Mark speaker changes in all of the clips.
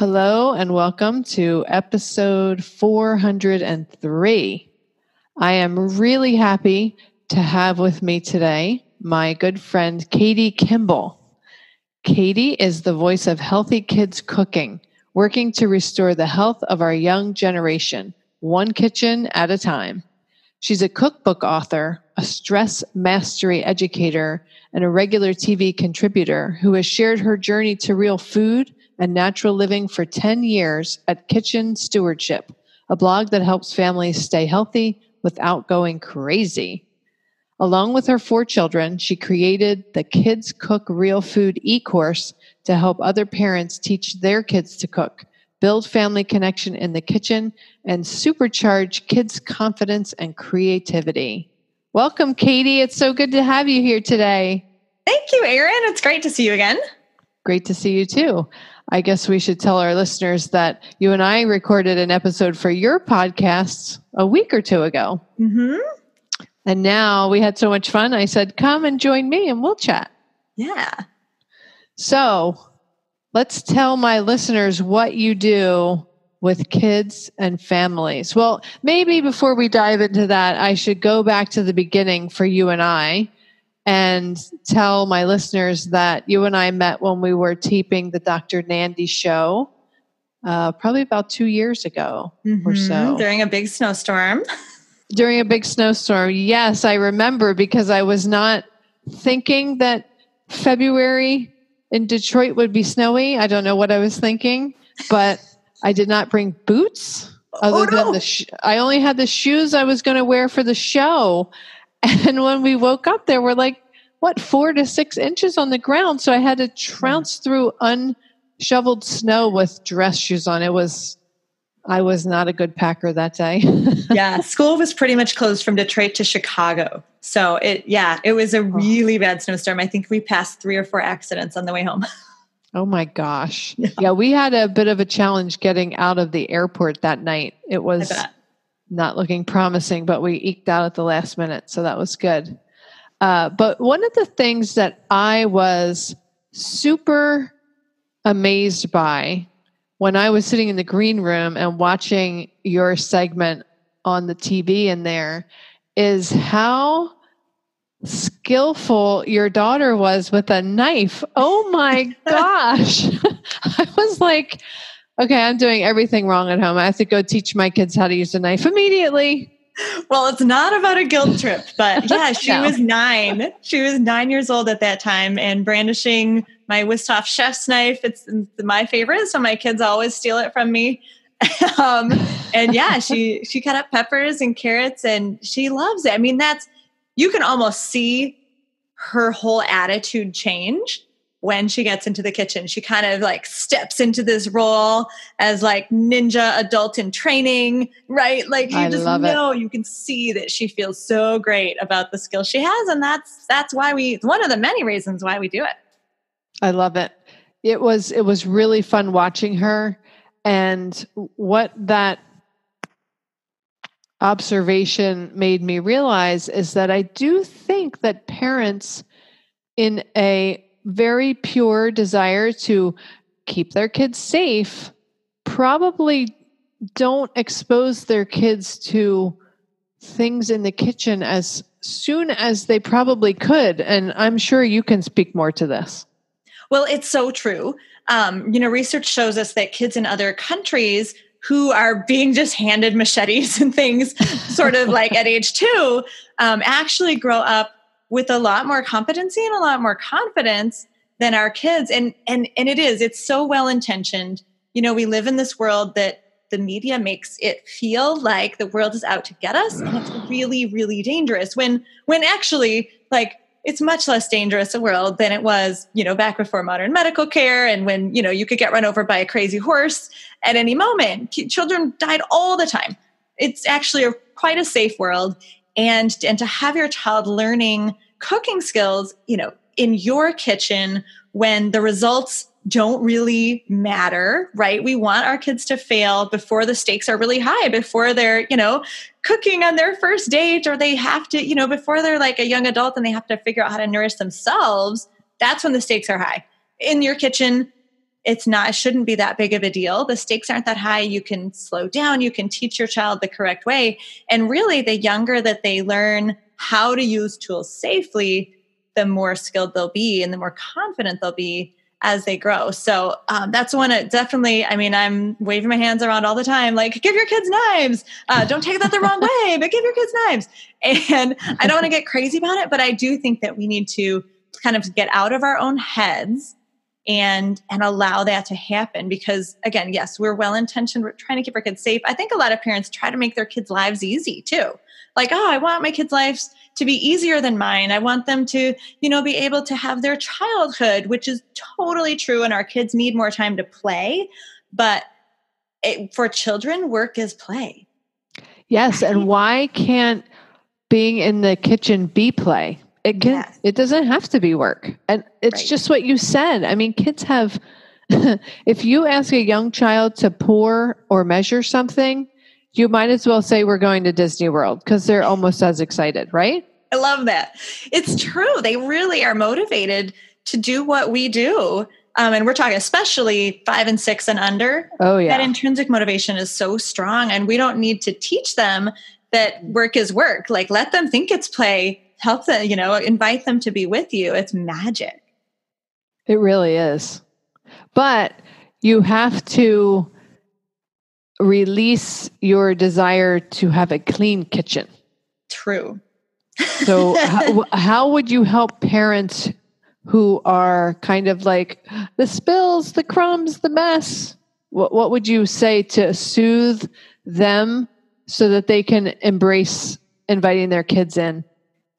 Speaker 1: Hello, and welcome to episode 403. I am really happy to have with me today my good friend Katie Kimball. Katie is the voice of Healthy Kids Cooking, working to restore the health of our young generation, one kitchen at a time. She's a cookbook author, a stress mastery educator, and a regular TV contributor who has shared her journey to real food and natural living for 10 years at Kitchen Stewardship, a blog that helps families stay healthy without going crazy. Along with her four children, she created the Kids Cook Real Food e course to help other parents teach their kids to cook, build family connection in the kitchen, and supercharge kids' confidence and creativity. Welcome, Katie. It's so good to have you here today.
Speaker 2: Thank you, Erin. It's great to see you again.
Speaker 1: Great to see you too. I guess we should tell our listeners that you and I recorded an episode for your podcast a week or two ago.
Speaker 2: Mm-hmm.
Speaker 1: And now we had so much fun. I said, come and join me and we'll chat.
Speaker 2: Yeah.
Speaker 1: So let's tell my listeners what you do with kids and families. Well, maybe before we dive into that, I should go back to the beginning for you and I and tell my listeners that you and I met when we were taping the Dr. Nandi show, uh, probably about two years ago mm-hmm. or so.
Speaker 2: During a big snowstorm.
Speaker 1: During a big snowstorm. Yes, I remember because I was not thinking that February in Detroit would be snowy. I don't know what I was thinking, but I did not bring boots other oh, no. than the sh- I only had the shoes I was going to wear for the show And when we woke up, there were like, what, four to six inches on the ground. So I had to trounce through unshoveled snow with dress shoes on. It was, I was not a good packer that day.
Speaker 2: yeah, school was pretty much closed from Detroit to Chicago. So it, yeah, it was a oh. really bad snowstorm. I think we passed three or four accidents on the way home.
Speaker 1: Oh my gosh. Yeah. yeah, we had a bit of a challenge getting out of the airport that night. It was not looking promising, but we eked out at the last minute. So that was good. Uh, but one of the things that I was super amazed by when I was sitting in the green room and watching your segment on the TV in there is how skillful your daughter was with a knife. Oh my gosh. I was like, okay, I'm doing everything wrong at home. I have to go teach my kids how to use a knife immediately.
Speaker 2: Well, it's not about a guilt trip, but yeah, she no. was nine. She was nine years old at that time and brandishing my Wüsthof chef's knife. It's my favorite, so my kids always steal it from me. um, and yeah, she she cut up peppers and carrots, and she loves it. I mean, that's you can almost see her whole attitude change when she gets into the kitchen. She kind of like steps into this role as like ninja adult in training, right? Like you I just know it. you can see that she feels so great about the skill she has and that's that's why we one of the many reasons why we do it.
Speaker 1: I love it. It was it was really fun watching her and what that observation made me realize is that I do think that parents in a very pure desire to keep their kids safe probably don't expose their kids to things in the kitchen as soon as they probably could. And I'm sure you can speak more to this.
Speaker 2: Well, it's so true. Um, you know, research shows us that kids in other countries who are being just handed machetes and things sort of like at age two um, actually grow up with a lot more competency and a lot more confidence than our kids. And and and it is it's so well intentioned you know we live in this world that the media makes it feel like the world is out to get us and it's really really dangerous when when actually like it's much less dangerous a world than it was you know back before modern medical care and when you know you could get run over by a crazy horse at any moment. Children died all the time. It's actually a, quite a safe world and and to have your child learning cooking skills you know in your kitchen when the results don't really matter, right? We want our kids to fail before the stakes are really high, before they're, you know, cooking on their first date or they have to, you know, before they're like a young adult and they have to figure out how to nourish themselves. That's when the stakes are high. In your kitchen, it's not, it shouldn't be that big of a deal. The stakes aren't that high. You can slow down, you can teach your child the correct way. And really, the younger that they learn how to use tools safely, the more skilled they'll be and the more confident they'll be as they grow. So um, that's one. It definitely. I mean, I'm waving my hands around all the time, like give your kids knives. Uh, don't take that the wrong way, but give your kids knives. And I don't want to get crazy about it, but I do think that we need to kind of get out of our own heads and and allow that to happen because again yes we're well intentioned we're trying to keep our kids safe i think a lot of parents try to make their kids lives easy too like oh i want my kids lives to be easier than mine. I want them to, you know, be able to have their childhood, which is totally true. And our kids need more time to play. But it, for children, work is play.
Speaker 1: Yes. And why can't being in the kitchen be play? It can, yes. it doesn't have to be work. And it's right. just what you said. I mean, kids have, if you ask a young child to pour or measure something, you might as well say we're going to Disney World because they're almost as excited, right?
Speaker 2: I love that. It's true. They really are motivated to do what we do. Um, and we're talking especially five and six and under.
Speaker 1: Oh, yeah.
Speaker 2: That intrinsic motivation is so strong. And we don't need to teach them that work is work. Like, let them think it's play, help them, you know, invite them to be with you. It's magic.
Speaker 1: It really is. But you have to release your desire to have a clean kitchen.
Speaker 2: True.
Speaker 1: so, how, how would you help parents who are kind of like the spills, the crumbs, the mess? What, what would you say to soothe them so that they can embrace inviting their kids in?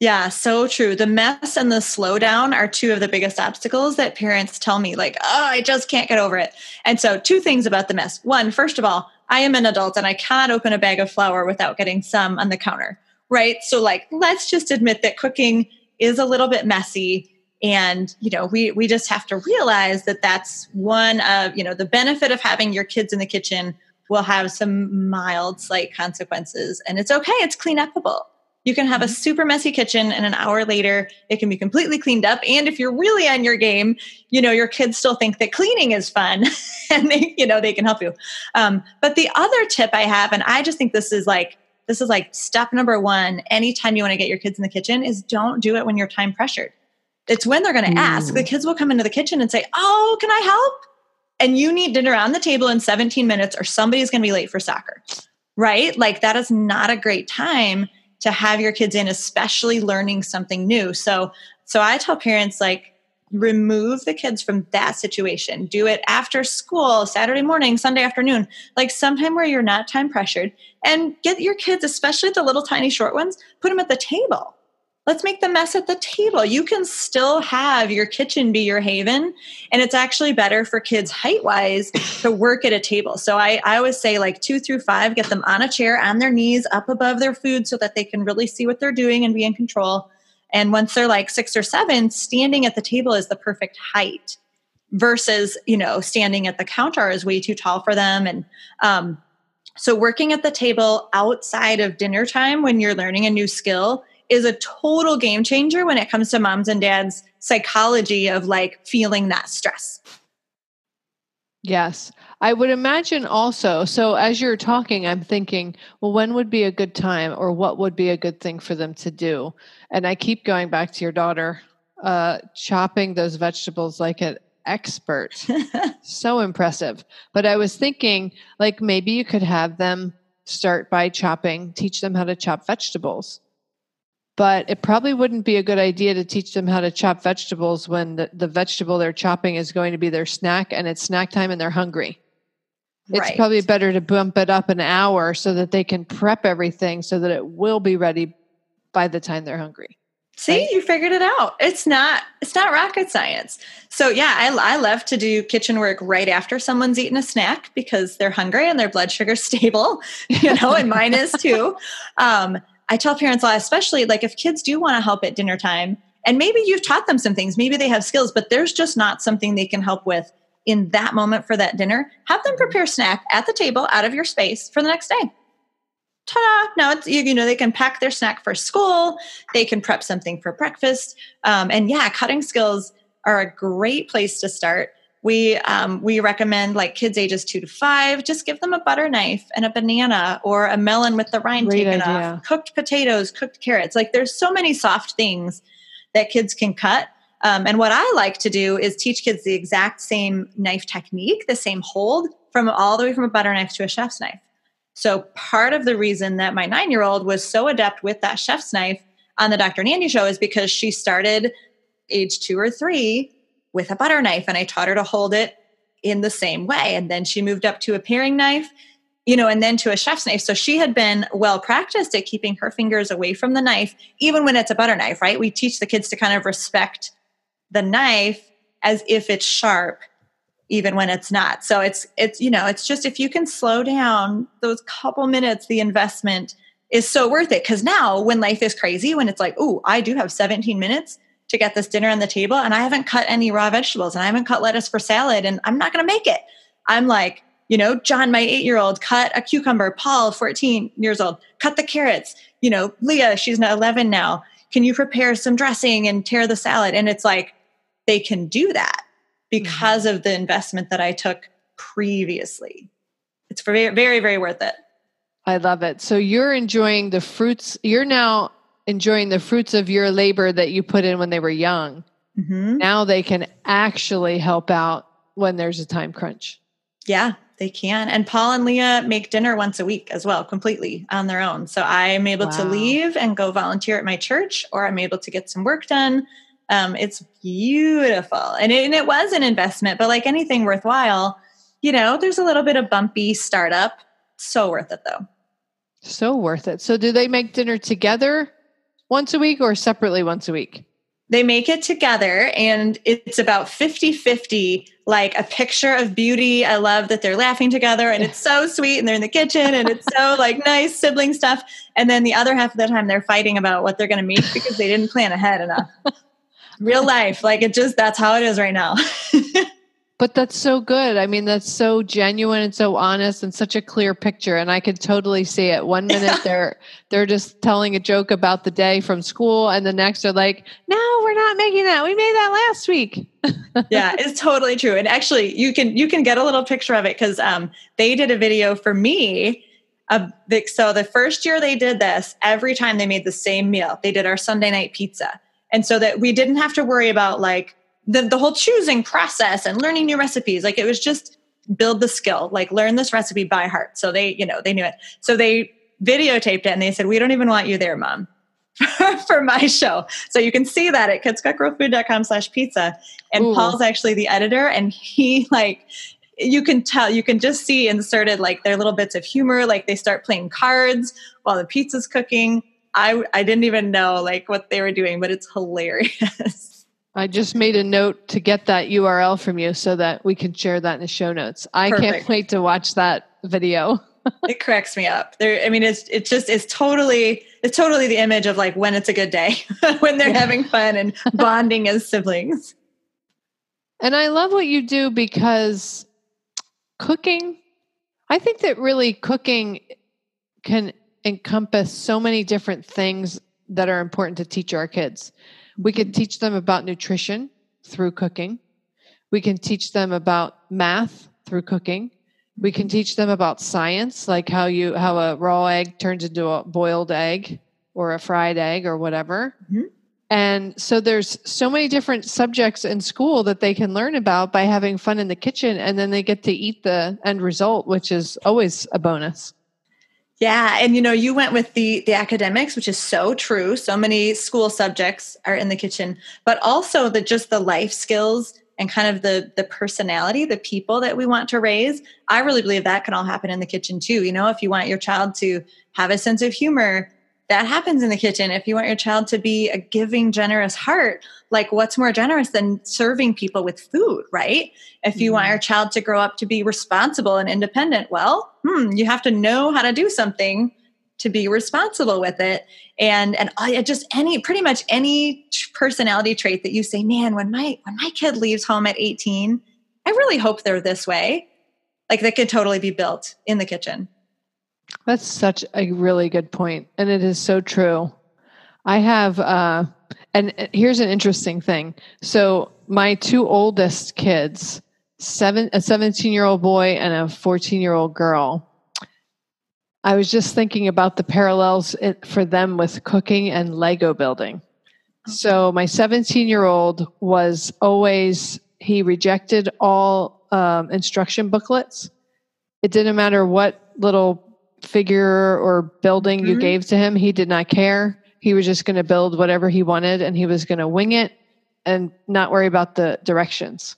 Speaker 2: Yeah, so true. The mess and the slowdown are two of the biggest obstacles that parents tell me, like, oh, I just can't get over it. And so, two things about the mess. One, first of all, I am an adult and I cannot open a bag of flour without getting some on the counter, right? So, like, let's just admit that cooking is a little bit messy. And, you know, we, we just have to realize that that's one of, you know, the benefit of having your kids in the kitchen will have some mild, slight consequences. And it's okay, it's clean upable you can have a mm-hmm. super messy kitchen and an hour later it can be completely cleaned up. And if you're really on your game, you know, your kids still think that cleaning is fun and they, you know, they can help you. Um, but the other tip I have, and I just think this is like, this is like step number one anytime you want to get your kids in the kitchen is don't do it when you're time pressured. It's when they're going to ask. The kids will come into the kitchen and say, Oh, can I help? And you need dinner on the table in 17 minutes or somebody's going to be late for soccer. Right? Like that is not a great time to have your kids in, especially learning something new. So, so I tell parents like, remove the kids from that situation. Do it after school, Saturday morning, Sunday afternoon, like sometime where you're not time pressured. And get your kids, especially the little tiny short ones, put them at the table. Let's make the mess at the table. You can still have your kitchen be your haven. And it's actually better for kids height wise to work at a table. So I, I always say, like two through five, get them on a chair, on their knees, up above their food so that they can really see what they're doing and be in control. And once they're like six or seven, standing at the table is the perfect height versus, you know, standing at the counter is way too tall for them. And, um, so working at the table outside of dinner time when you're learning a new skill is a total game changer when it comes to moms and dads psychology of like feeling that stress.
Speaker 1: Yes. I would imagine also. So, as you're talking, I'm thinking, well, when would be a good time or what would be a good thing for them to do? And I keep going back to your daughter uh, chopping those vegetables like an expert. so impressive. But I was thinking, like, maybe you could have them start by chopping, teach them how to chop vegetables. But it probably wouldn't be a good idea to teach them how to chop vegetables when the, the vegetable they're chopping is going to be their snack and it's snack time and they're hungry. It's probably better to bump it up an hour so that they can prep everything so that it will be ready by the time they're hungry.
Speaker 2: See,
Speaker 1: Right?
Speaker 2: you figured it out. It's not it's not rocket science. So yeah, I, I love to do kitchen work right after someone's eaten a snack because they're hungry and their blood sugar's stable, you know, and mine is too. Um, I tell parents a lot, especially like if kids do want to help at dinner time, and maybe you've taught them some things, maybe they have skills, but there's just not something they can help with in that moment for that dinner. Have them prepare snack at the table out of your space for the next day. Ta-da! Now it's you, you know they can pack their snack for school. They can prep something for breakfast. Um, and yeah, cutting skills are a great place to start. We um, we recommend like kids ages two to five, just give them a butter knife and a banana or a melon with the rind
Speaker 1: Great
Speaker 2: taken
Speaker 1: idea.
Speaker 2: off, cooked potatoes, cooked carrots. Like there's so many soft things that kids can cut. Um, and what I like to do is teach kids the exact same knife technique, the same hold from all the way from a butter knife to a chef's knife. So part of the reason that my nine year old was so adept with that chef's knife on the Dr. Nandi show is because she started age two or three with a butter knife and I taught her to hold it in the same way. And then she moved up to a paring knife, you know, and then to a chef's knife. So she had been well practiced at keeping her fingers away from the knife, even when it's a butter knife, right? We teach the kids to kind of respect the knife as if it's sharp even when it's not. So it's it's you know, it's just if you can slow down those couple minutes the investment is so worth it cuz now when life is crazy when it's like, "Ooh, I do have 17 minutes to get this dinner on the table and I haven't cut any raw vegetables and I haven't cut lettuce for salad and I'm not going to make it." I'm like, you know, John, my 8-year-old cut a cucumber, Paul, 14 years old, cut the carrots. You know, Leah, she's now 11 now. Can you prepare some dressing and tear the salad? And it's like they can do that because of the investment that I took previously. It's very, very, very worth it.
Speaker 1: I love it. So you're enjoying the fruits, you're now enjoying the fruits of your labor that you put in when they were young.
Speaker 2: Mhm.
Speaker 1: Now they can actually help out when there's a time crunch.
Speaker 2: Yeah, they can. And Paul and Leah make dinner once a week as well, completely on their own. So I'm able to leave and go volunteer at my church, or I'm able to get some work done. Um, it's beautiful. And it, and it was an investment, but like anything worthwhile, you know, there's a little bit of bumpy startup. So worth it though.
Speaker 1: So worth it. So do they make dinner together once a week or separately once a week?
Speaker 2: they make it together and it's about 50-50 like a picture of beauty. I love that they're laughing together and it's so sweet and they're in the kitchen and it's so like nice sibling stuff. And then the other half of the time they're fighting about what they're going to make because they didn't plan ahead enough. Real life like it just that's how it is right now
Speaker 1: But that's so good. I mean, that's so genuine and so honest and such a clear picture. And I could totally see it. One minute they're they're just telling a joke about the day from school, and the next they're like, "No, we're not making that. We made that last week."
Speaker 2: yeah it's totally true and actually you can you can get a little picture of it because um, they did a video for me uh, so the first year they did this every time they made the same meal they did our sunday night pizza and so that we didn't have to worry about like the, the whole choosing process and learning new recipes. Like it was just build the skill like learn this recipe by heart. So they you know they knew it. So they videotaped it and they said we don't even want you there mom for my show. So you can see that at kidscookrealfood.com slash pizza. And
Speaker 1: Ooh.
Speaker 2: paul's actually the editor and he like you can tell you can just see inserted like their little bits of humor. Like they start playing cards while the pizza's cooking. I i didn't even know like what they were doing but it's hilarious
Speaker 1: I just made a note to get that URL from you so that we can share that in the show notes. I can't wait to watch that video.
Speaker 2: it cracks me up there i mean it's it's just it's totally it's totally the image of like when it's a good day when they're having fun and bonding as siblings
Speaker 1: And I love what you do because cooking, I think that really cooking can encompass so many different things that are important to teach our kids. We can teach them about nutrition through cooking. We can teach them about math through cooking. We can teach them about science, like how you how a raw egg turns into a boiled egg or a fried egg or whatever.
Speaker 2: Mhm.
Speaker 1: And so there's so many different subjects in school that they can learn about by having fun in the kitchen and then they get to eat the end result, which is always a bonus.
Speaker 2: Yeah, and you know, you went with the the academics, which is so true. So many school subjects are in the kitchen, but also the just the life skills and kind of the the personality, the people that we want to raise. I really believe that can all happen in the kitchen too. You know, if you want your child to have a sense of humor, that happens in the kitchen. If you want your child to be a giving, generous heart, like what's more generous than serving people with food, right? If you mm want mm-hmm. your child to grow up to be responsible and independent, well, hmm, you have to know how to do something to be responsible with it. And and I just any pretty much any personality trait that you say, man, when my when my kid leaves home at 18, I really hope they're this way. Like that could totally be built in the kitchen.
Speaker 1: That's such a really good point, and it is so true. I have, uh, and here's an interesting thing. So my two oldest kids, seven, a 17 year old boy and a 14 year old girl. I was just thinking about the parallels for them with cooking and Lego building. So my 17 year old was always he rejected all um, instruction booklets. It didn't matter what little figure or building mm-hmm. you gave to him, he did not care. He was just going to build whatever he wanted and he was going to wing it and not worry about the directions.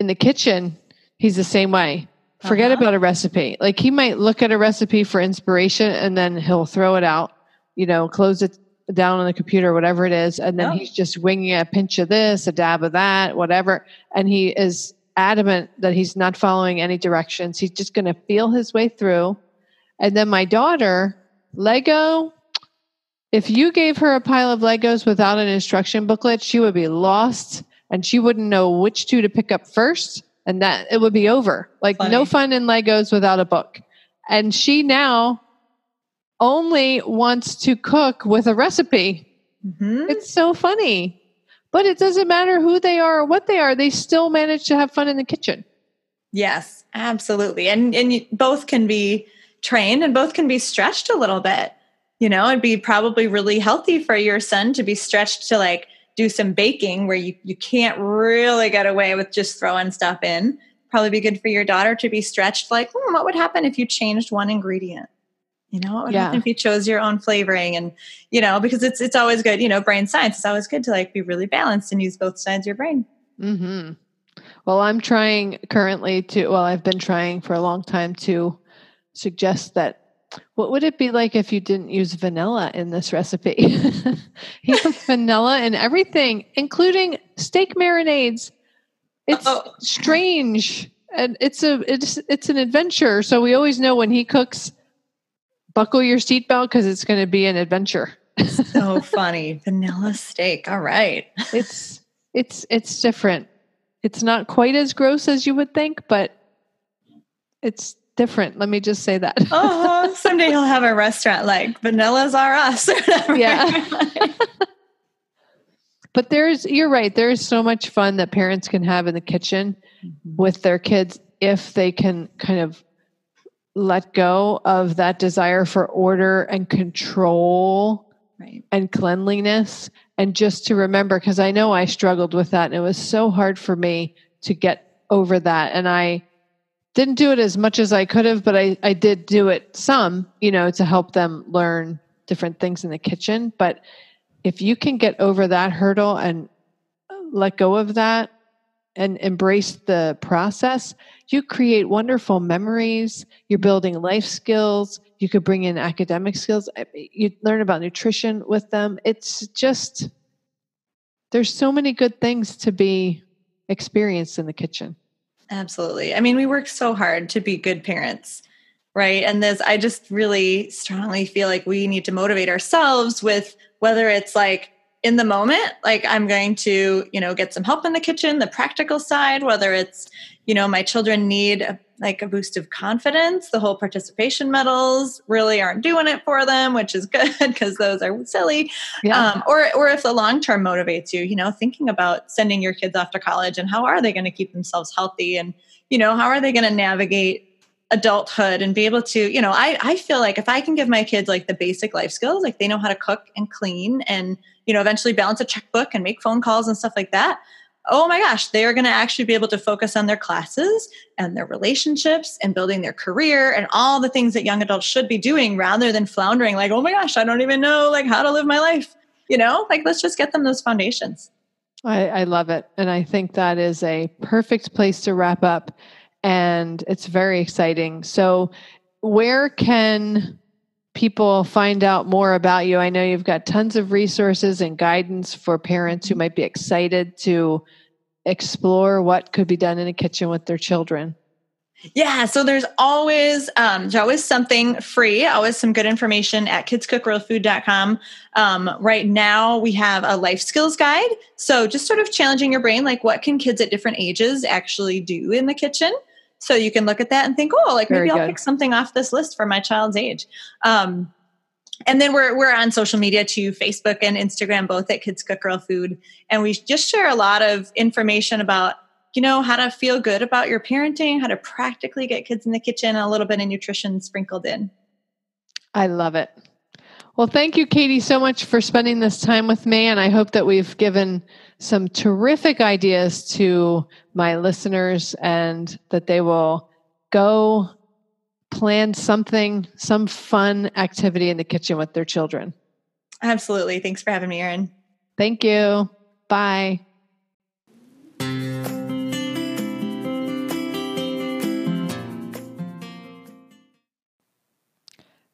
Speaker 1: In the kitchen, he's the same way. Forget uh-huh. about a recipe. Like he might look at a recipe for inspiration and then he'll throw it out, you know, close it down on the computer, whatever it is. And then oh. he's just winging a pinch of this, a dab of that, whatever. And he is adamant that he's not following any directions. He's just going to feel his way through and then my daughter, Lego, if you gave her a pile of Legos without an instruction booklet, she would be lost and she wouldn't know which two to pick up first and that it would be over. Like Funny. no fun in Legos without a book. And she now only wants to cook with a recipe. Mm-hmm. It's so funny. But it doesn't matter who they are or what they are, they still manage to have fun in the kitchen.
Speaker 2: Yes, absolutely. And and you, both can be trained and both can be stretched a little bit. You know, it'd be probably really healthy for your son to be stretched to like do some baking where you, you can't really get away with just throwing stuff in. Probably be good for your daughter to be stretched like, hmm, what would happen if you changed one ingredient? You know, what would yeah. happen if you chose your own flavoring? And, you know, because it's it's always good, you know, brain science, it's always good to like be really balanced and use both sides of your brain.
Speaker 1: Mm-hmm. Well, I'm trying currently to, well, I've been trying for a long time to suggest that what would it be like if you didn't use vanilla in this recipe? he puts vanilla in everything, including steak marinades. It's Uh-oh. strange. And it's a it's it's an adventure. So we always know when he cooks, buckle your seatbelt because it's going to be an adventure.
Speaker 2: so funny. Vanilla steak. All right.
Speaker 1: It's it's it's different. It's not quite as gross as you would think, but it's different. Let me just say that.
Speaker 2: oh, someday he'll have a restaurant like Vanilla's Are Us. yeah.
Speaker 1: but there's, you're right. There's so much fun that parents can have in the kitchen mm-hmm. with their kids if they can kind of let go of that desire for order and control right. and cleanliness. And just to remember, because I know I struggled with that and it was so hard for me to get over that. And I, didn't do it as much as I could have, but I, I did do it some, you know, to help them learn different things in the kitchen. But if you can get over that hurdle and let go of that and embrace the process, you create wonderful memories. You're building life skills. You could bring in academic skills. You learn about nutrition with them. It's just, there's so many good things to be experienced in the kitchen.
Speaker 2: Absolutely. I mean, we work so hard to be good parents, right? And this, I just really strongly feel like we need to motivate ourselves with whether it's like in the moment, like I'm going to, you know, get some help in the kitchen, the practical side, whether it's, you know, my children need a like a boost of confidence. The whole participation medals really aren't doing it for them, which is good because those are silly. Yeah. Um, or, or if the long term motivates you, you know, thinking about sending your kids off to college and how are they going to keep themselves healthy and, you know, how are they going to navigate adulthood and be able to you know I, I feel like if i can give my kids like the basic life skills like they know how to cook and clean and you know eventually balance a checkbook and make phone calls and stuff like that oh my gosh they are going to actually be able to focus on their classes and their relationships and building their career and all the things that young adults should be doing rather than floundering like oh my gosh i don't even know like how to live my life you know? Like let's just get them those foundations.
Speaker 1: I, I love it. And i think that is a perfect place to wrap up. And it's very exciting. So, where can people find out more about you? I know you've got tons of resources and guidance for parents who might be excited to explore what could be done in a kitchen with their children.
Speaker 2: Yeah, so there's always um, there's always something free, always some good information at kidscookrealfood.com. Um, right now, we have a life skills guide. So just sort of challenging your brain, like what can kids at different ages actually do in the kitchen? So you can look at that and think, oh, like maybe I'll pick something off this list for my child's age. Um, and then we're we're on social media too, Facebook and Instagram, both at Kids Cook Real Food, and we just share a lot of information about you know how to feel good about your parenting, how to practically get kids in the kitchen, a little bit of nutrition sprinkled in.
Speaker 1: I love it. Well, thank you, Katie, so much for spending this time with me, and I hope that we've given some terrific ideas to my listeners and that they will go plan something, some fun activity in the kitchen with their children.
Speaker 2: Absolutely. Thanks for having me, Erin.
Speaker 1: Thank you. Bye.